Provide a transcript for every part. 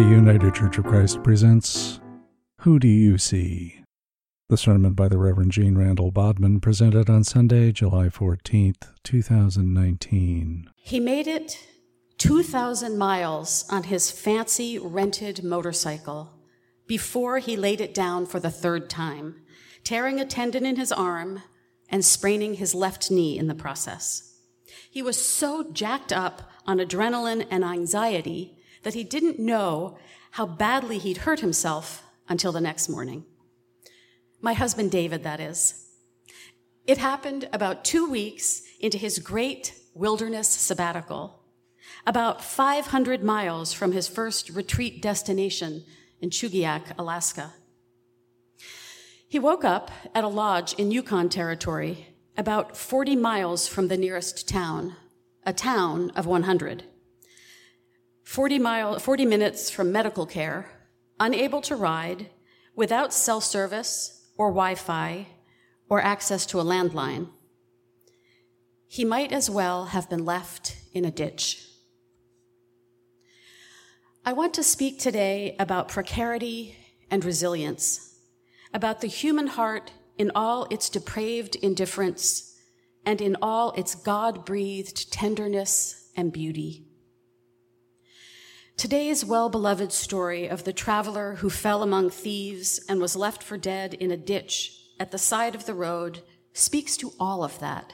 Milwaukie United Church of Christ presents Who Do You See? The sermon by the Reverend Jeanne Randall-Bodman presented on Sunday, July 14th, 2019. He made it 2,000 miles on his fancy rented motorcycle before he laid it down for the third time, tearing a tendon in his arm and spraining his left knee in the process. He was so jacked up on adrenaline and anxiety that he didn't know how badly he'd hurt himself until the next morning. My husband David, that is. It happened about two weeks into his great wilderness sabbatical, about 500 miles from his first retreat destination in Chugiak, Alaska. He woke up at a lodge in Yukon Territory, about 40 miles from the nearest town, a town of 100. 40, mile, 40 minutes from medical care, unable to ride, without cell service, or Wi Fi or access to a landline. He might as well have been left in a ditch. I want to speak today about precarity and resilience, about the human heart in all its depraved indifference and in all its God breathed tenderness and beauty. Today's well beloved story of the traveler who fell among thieves and was left for dead in a ditch at the side of the road speaks to all of that.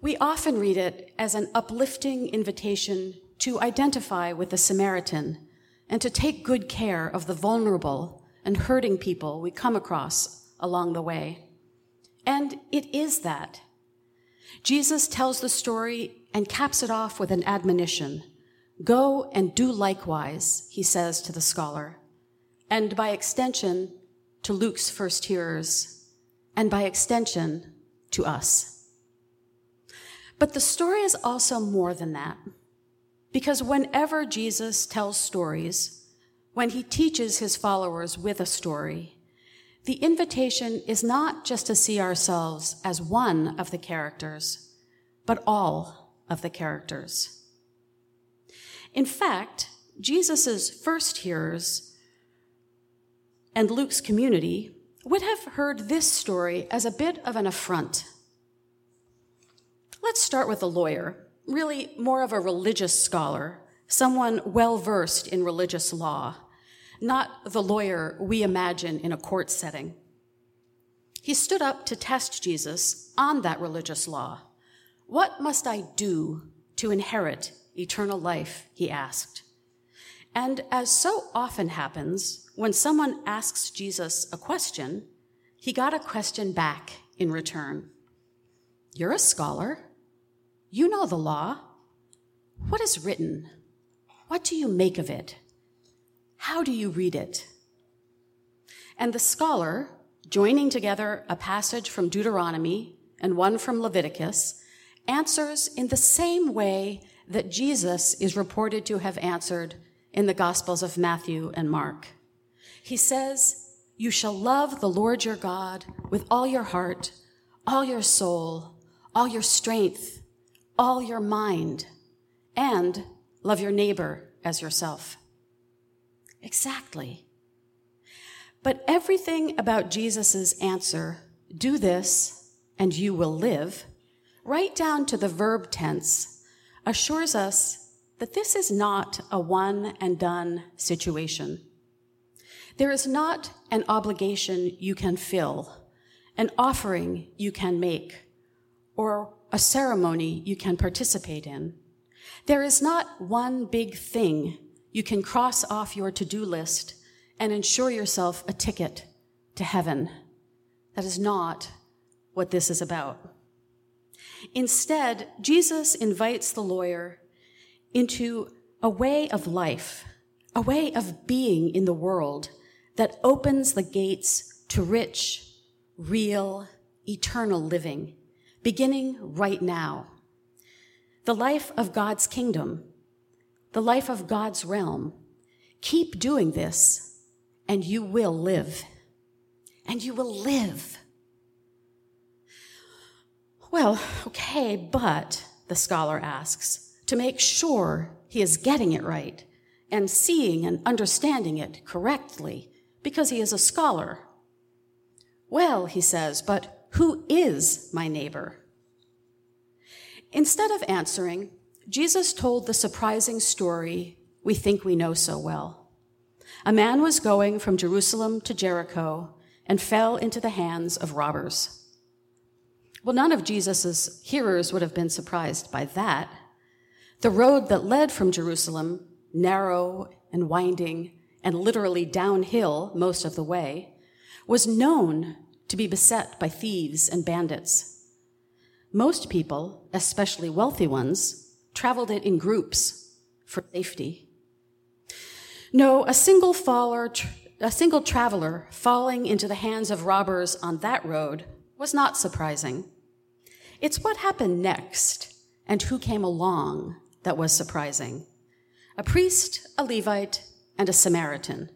We often read it as an uplifting invitation to identify with the Samaritan and to take good care of the vulnerable and hurting people we come across along the way. And it is that. Jesus tells the story and caps it off with an admonition Go and do likewise, he says to the scholar, and by extension, to Luke's first hearers, and by extension, to us. But the story is also more than that, because whenever Jesus tells stories, when he teaches his followers with a story, the invitation is not just to see ourselves as one of the characters, but all of the characters. In fact, Jesus' first hearers and Luke's community would have heard this story as a bit of an affront. Let's start with a lawyer, really more of a religious scholar, someone well versed in religious law, not the lawyer we imagine in a court setting. He stood up to test Jesus on that religious law. What must I do to inherit eternal life? He asked. And as so often happens, when someone asks Jesus a question, he got a question back in return. You're a scholar. You know the law. What is written? What do you make of it? How do you read it? And the scholar, joining together a passage from Deuteronomy and one from Leviticus, answers in the same way that Jesus is reported to have answered in the Gospels of Matthew and Mark. He says, You shall love the Lord your God with all your heart, all your soul, all your strength, all your mind, and love your neighbor as yourself. Exactly. But everything about Jesus' answer, do this and you will live, right down to the verb tense, assures us that this is not a one and done situation. There is not an obligation you can fill, an offering you can make, or a ceremony you can participate in. There is not one big thing you can cross off your to do list and ensure yourself a ticket to heaven. That is not what this is about. Instead, Jesus invites the lawyer into a way of life, a way of being in the world that opens the gates to rich, real, eternal living, beginning right now. The life of God's kingdom, the life of God's realm. Keep doing this, and you will live. And you will live. Well, okay, but, the scholar asks, to make sure he is getting it right and seeing and understanding it correctly, because he is a scholar. Well, he says, but who is my neighbor? Instead of answering, Jesus told the surprising story we think we know so well. A man was going from Jerusalem to Jericho and fell into the hands of robbers. Well, none of Jesus' hearers would have been surprised by that. The road that led from Jerusalem, narrow and winding and literally downhill most of the way, was known to be beset by thieves and bandits. Most people, especially wealthy ones, traveled it in groups for safety. No, a single faller, a single traveler falling into the hands of robbers on that road was not surprising. It's what happened next and who came along that was surprising. A priest, a Levite, and a Samaritan.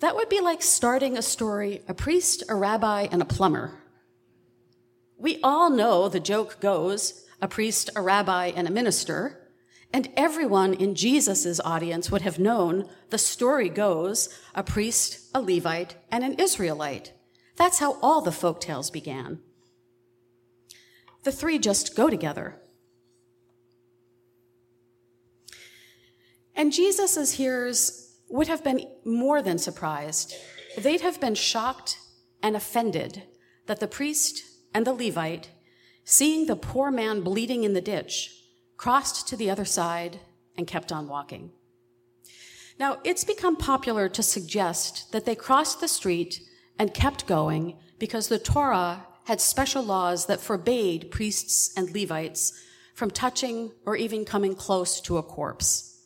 That would be like starting a story, a priest, a rabbi, and a plumber. We all know the joke goes a priest, a rabbi, and a minister. And everyone in Jesus' audience would have known the story goes a priest, a Levite, and an Israelite. That's how all the folk tales began. The three just go together. And Jesus' hearers would have been more than surprised. They'd have been shocked and offended that the priest and the Levite, seeing the poor man bleeding in the ditch, crossed to the other side, and kept on walking. Now, it's become popular to suggest that they crossed the street and kept going because the Torah had special laws that forbade priests and Levites from touching or even coming close to a corpse.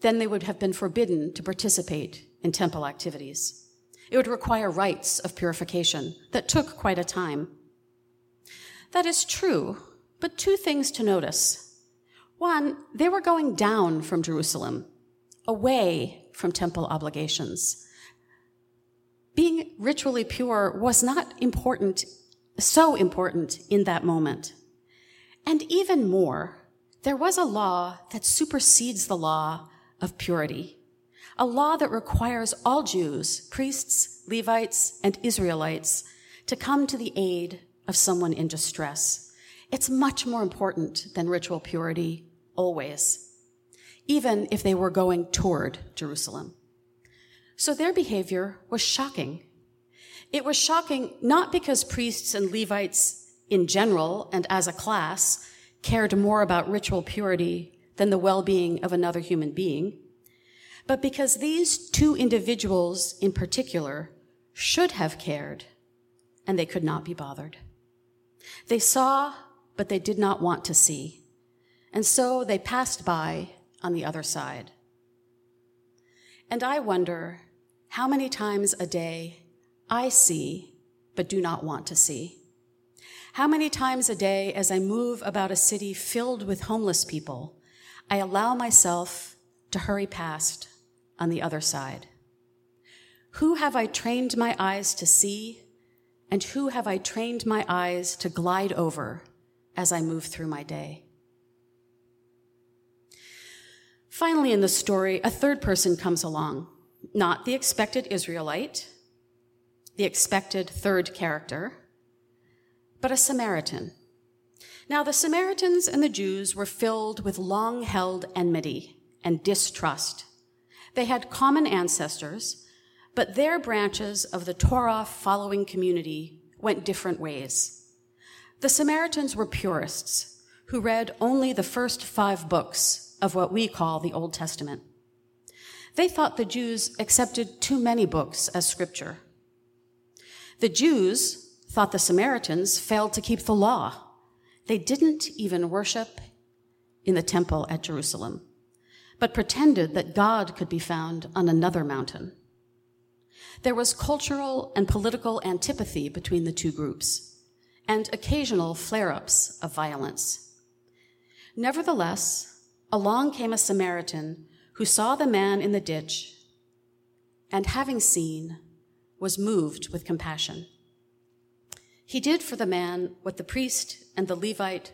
Then they would have been forbidden to participate in temple activities. It would require rites of purification that took quite a time. That is true, but two things to notice. One, they were going down from Jerusalem, away from temple obligations. Being ritually pure was not important, so important in that moment. And even more, there was a law that supersedes the law of purity, a law that requires all Jews, priests, Levites, and Israelites to come to the aid of someone in distress. It's much more important than ritual purity always, even if they were going toward Jerusalem. So their behavior was shocking. It was shocking not because priests and Levites in general and as a class cared more about ritual purity than the well-being of another human being, but because these two individuals in particular should have cared and they could not be bothered. They saw, but they did not want to see. And so they passed by on the other side. And I wonder how many times a day I see but do not want to see. How many times a day as I move about a city filled with homeless people, I allow myself to hurry past on the other side. Who have I trained my eyes to see, and who have I trained my eyes to glide over as I move through my day? Finally, in the story, a third person comes along, not the expected Israelite, the expected third character, but a Samaritan. Now, the Samaritans and the Jews were filled with long held enmity and distrust. They had common ancestors, but their branches of the Torah following community went different ways. The Samaritans were purists who read only the first five books of what we call the Old Testament. They thought the Jews accepted too many books as scripture. The Jews thought the Samaritans failed to keep the law. They didn't even worship in the temple at Jerusalem, but pretended that God could be found on another mountain. There was cultural and political antipathy between the two groups, and occasional flare ups of violence. Nevertheless, along came a Samaritan who saw the man in the ditch and having seen, was moved with compassion. He did for the man what the priest and the Levite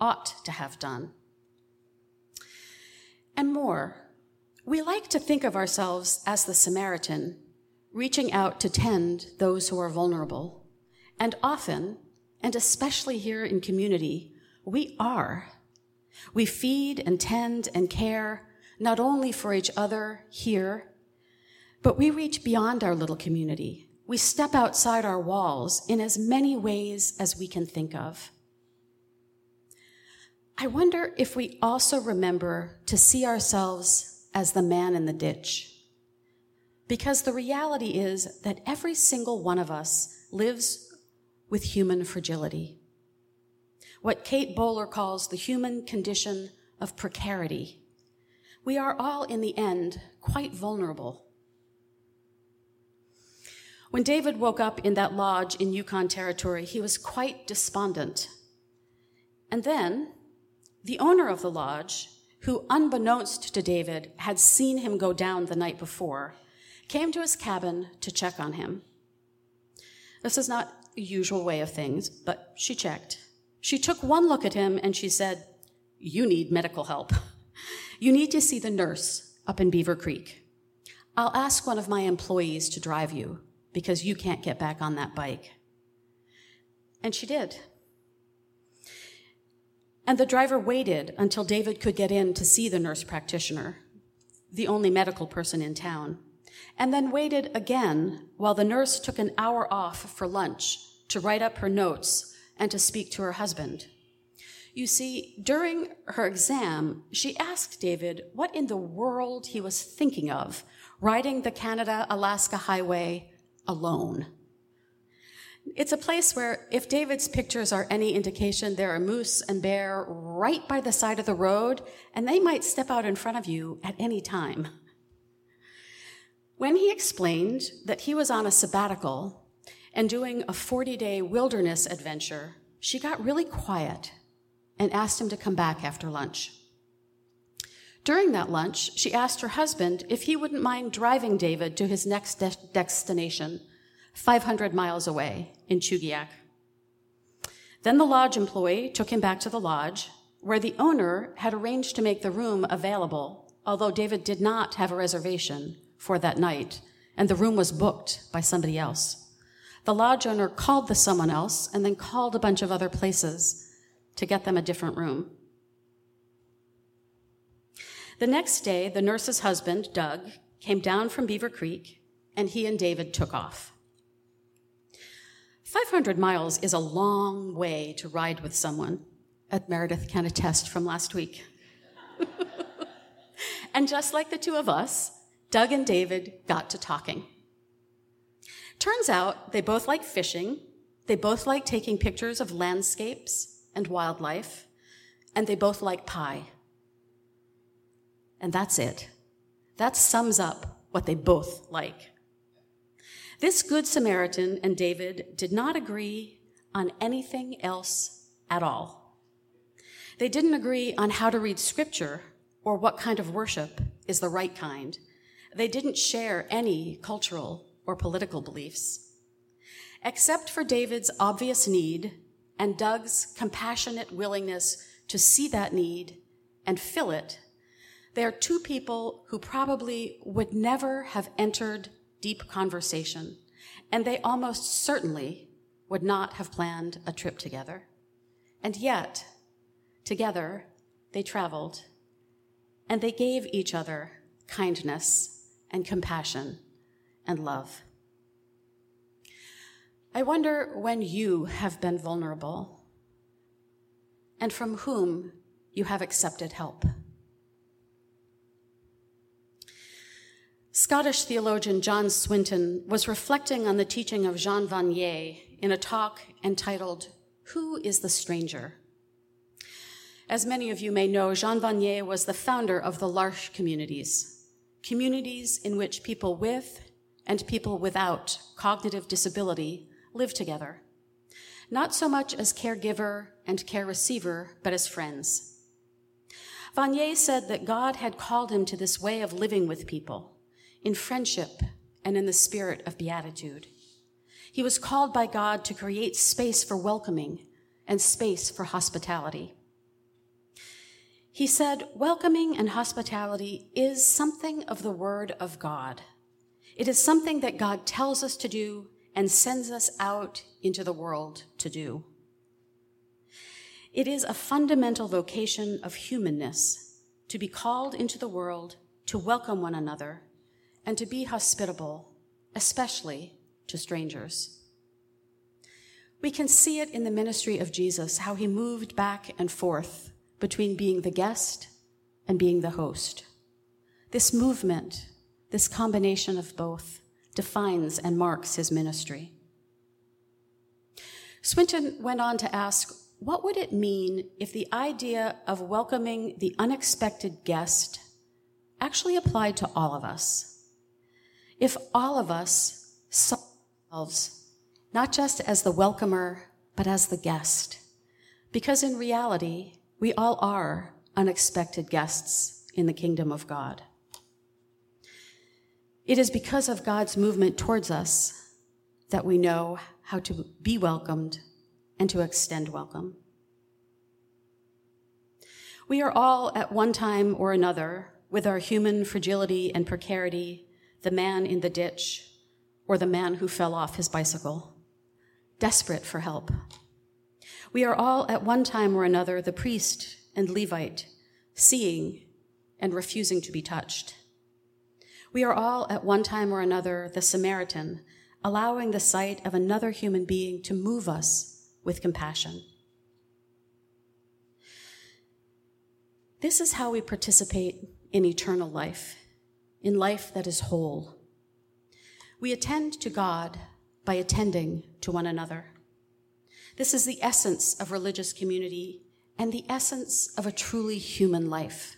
ought to have done. And more, we like to think of ourselves as the Samaritan, reaching out to tend those who are vulnerable. And often, and especially here in community, we are. We feed and tend and care not only for each other here, but we reach beyond our little community. We step outside our walls in as many ways as we can think of. I wonder if we also remember to see ourselves as the man in the ditch. Because the reality is that every single one of us lives with human fragility. What Kate Bowler calls the human condition of precarity. We are all, in the end, quite vulnerable. When David woke up in that lodge in Yukon Territory, he was quite despondent. And then, the owner of the lodge, who unbeknownst to David had seen him go down the night before, came to his cabin to check on him. This is not the usual way of things, but she checked. She took one look at him and she said, You need medical help. You need to see the nurse up in Beaver Creek. I'll ask one of my employees to drive you because you can't get back on that bike. And she did. And the driver waited until David could get in to see the nurse practitioner, the only medical person in town, and then waited again while the nurse took an hour off for lunch to write up her notes and to speak to her husband. You see, during her exam, she asked David what in the world he was thinking of riding the Canada Alaska Highway alone. It's a place where, if David's pictures are any indication, there are moose and bear right by the side of the road, and they might step out in front of you at any time. When he explained that he was on a sabbatical and doing a 40 day wilderness adventure, she got really quiet and asked him to come back after lunch. During that lunch, she asked her husband if he wouldn't mind driving David to his next de- destination, 500 miles away in Chugiak. Then the lodge employee took him back to the lodge, where the owner had arranged to make the room available, although David did not have a reservation for that night, and the room was booked by somebody else. The lodge owner called the someone else and then called a bunch of other places to get them a different room. The next day, the nurse's husband, Doug, came down from Beaver Creek, and he and David took off. 500 miles is a long way to ride with someone, as Meredith can attest from last week. and just like the two of us, Doug and David got to talking. Turns out they both like fishing, they both like taking pictures of landscapes and wildlife, and they both like pie. And that's it. That sums up what they both like. This Good Samaritan and David did not agree on anything else at all. They didn't agree on how to read scripture or what kind of worship is the right kind. They didn't share any cultural or political beliefs. Except for David's obvious need and Doug's compassionate willingness to see that need and fill it, they are two people who probably would never have entered deep conversation, and they almost certainly would not have planned a trip together. And yet, together, they traveled, and they gave each other kindness and compassion and love. I wonder when you have been vulnerable and from whom you have accepted help. Scottish theologian John Swinton was reflecting on the teaching of Jean Vanier in a talk entitled, Who is the Stranger? As many of you may know, Jean Vanier was the founder of the L'Arche communities, communities in which people with and people without cognitive disability live together, not so much as caregiver and care receiver, but as friends. Vanier said that God had called him to this way of living with people in friendship and in the spirit of beatitude. He was called by God to create space for welcoming and space for hospitality. He said, Welcoming and hospitality is something of the Word of God. It is something that God tells us to do and sends us out into the world to do. It is a fundamental vocation of humanness to be called into the world to welcome one another and to be hospitable, especially to strangers. We can see it in the ministry of Jesus, how he moved back and forth between being the guest and being the host. This movement, this combination of both, defines and marks his ministry. Swinton went on to ask, what would it mean if the idea of welcoming the unexpected guest actually applied to all of us? If all of us saw ourselves not just as the welcomer, but as the guest. Because in reality, we all are unexpected guests in the kingdom of God. It is because of God's movement towards us that we know how to be welcomed and to extend welcome. We are all at one time or another, with our human fragility and precarity, the man in the ditch or the man who fell off his bicycle, desperate for help. We are all at one time or another the priest and Levite, seeing and refusing to be touched. We are all at one time or another the Samaritan, allowing the sight of another human being to move us with compassion. This is how we participate in eternal life, in life that is whole. We attend to God by attending to one another. This is the essence of religious community and the essence of a truly human life.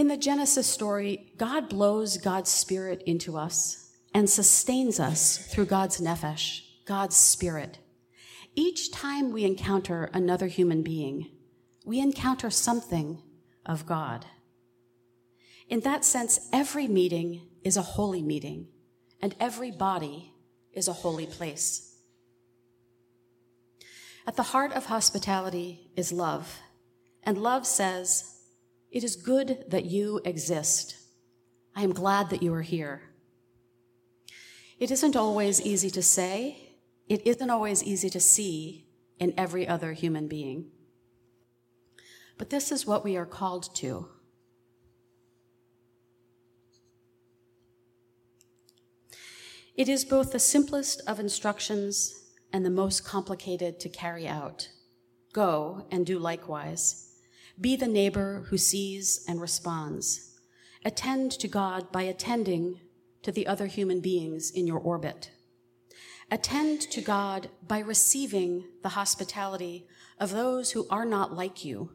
In the Genesis story, God blows God's spirit into us and sustains us through God's nephesh, God's spirit. Each time we encounter another human being, we encounter something of God. In that sense, every meeting is a holy meeting, and every body is a holy place. At the heart of hospitality is love, and love says, It is good that you exist. I am glad that you are here. It isn't always easy to say, it isn't always easy to see in every other human being. But this is what we are called to. It is both the simplest of instructions and the most complicated to carry out. Go and do likewise. Be the neighbor who sees and responds. Attend to God by attending to the other human beings in your orbit. Attend to God by receiving the hospitality of those who are not like you,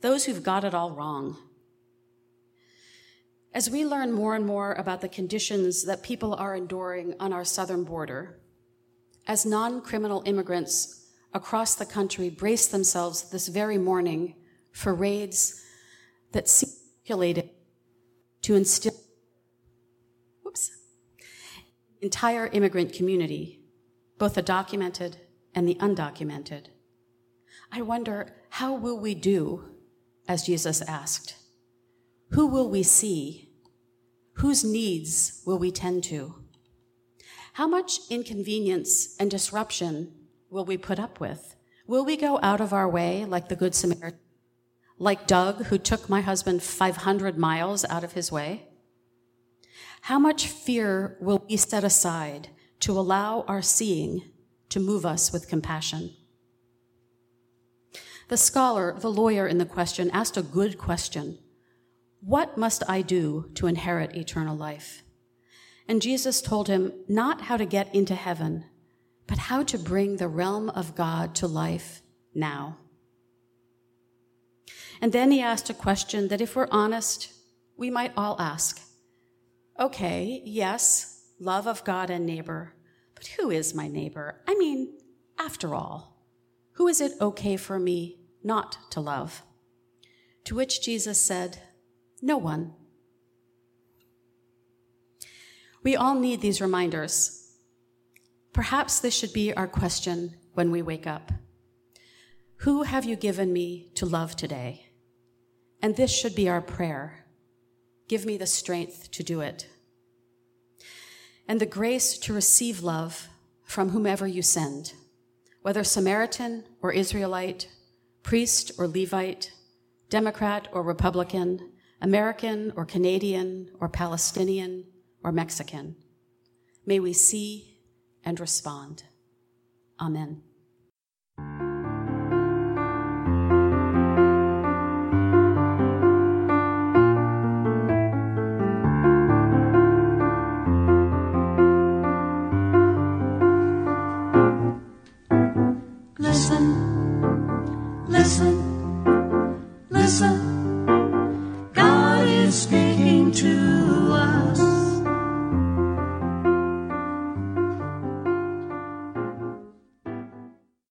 those who've got it all wrong. As we learn more and more about the conditions that people are enduring on our southern border, as non criminal immigrants across the country brace themselves this very morning for raids that circulated to instill whoops, entire immigrant community, both the documented and the undocumented. I wonder, how will we do as Jesus asked? Who will we see? Whose needs will we tend to? How much inconvenience and disruption will we put up with? Will we go out of our way like the Good Samaritan? Like Doug, who took my husband 500 miles out of his way? How much fear will we set aside to allow our seeing to move us with compassion? The scholar, the lawyer in the question, asked a good question What must I do to inherit eternal life? And Jesus told him not how to get into heaven, but how to bring the realm of God to life now. And then he asked a question that, if we're honest, we might all ask. Okay, yes, love of God and neighbor, but who is my neighbor? I mean, after all, who is it okay for me not to love? To which Jesus said, No one. We all need these reminders. Perhaps this should be our question when we wake up. Who have you given me to love today? And this should be our prayer. Give me the strength to do it. And the grace to receive love from whomever you send, whether Samaritan or Israelite, priest or Levite, Democrat or Republican, American or Canadian or Palestinian or Mexican. May we see and respond. Amen.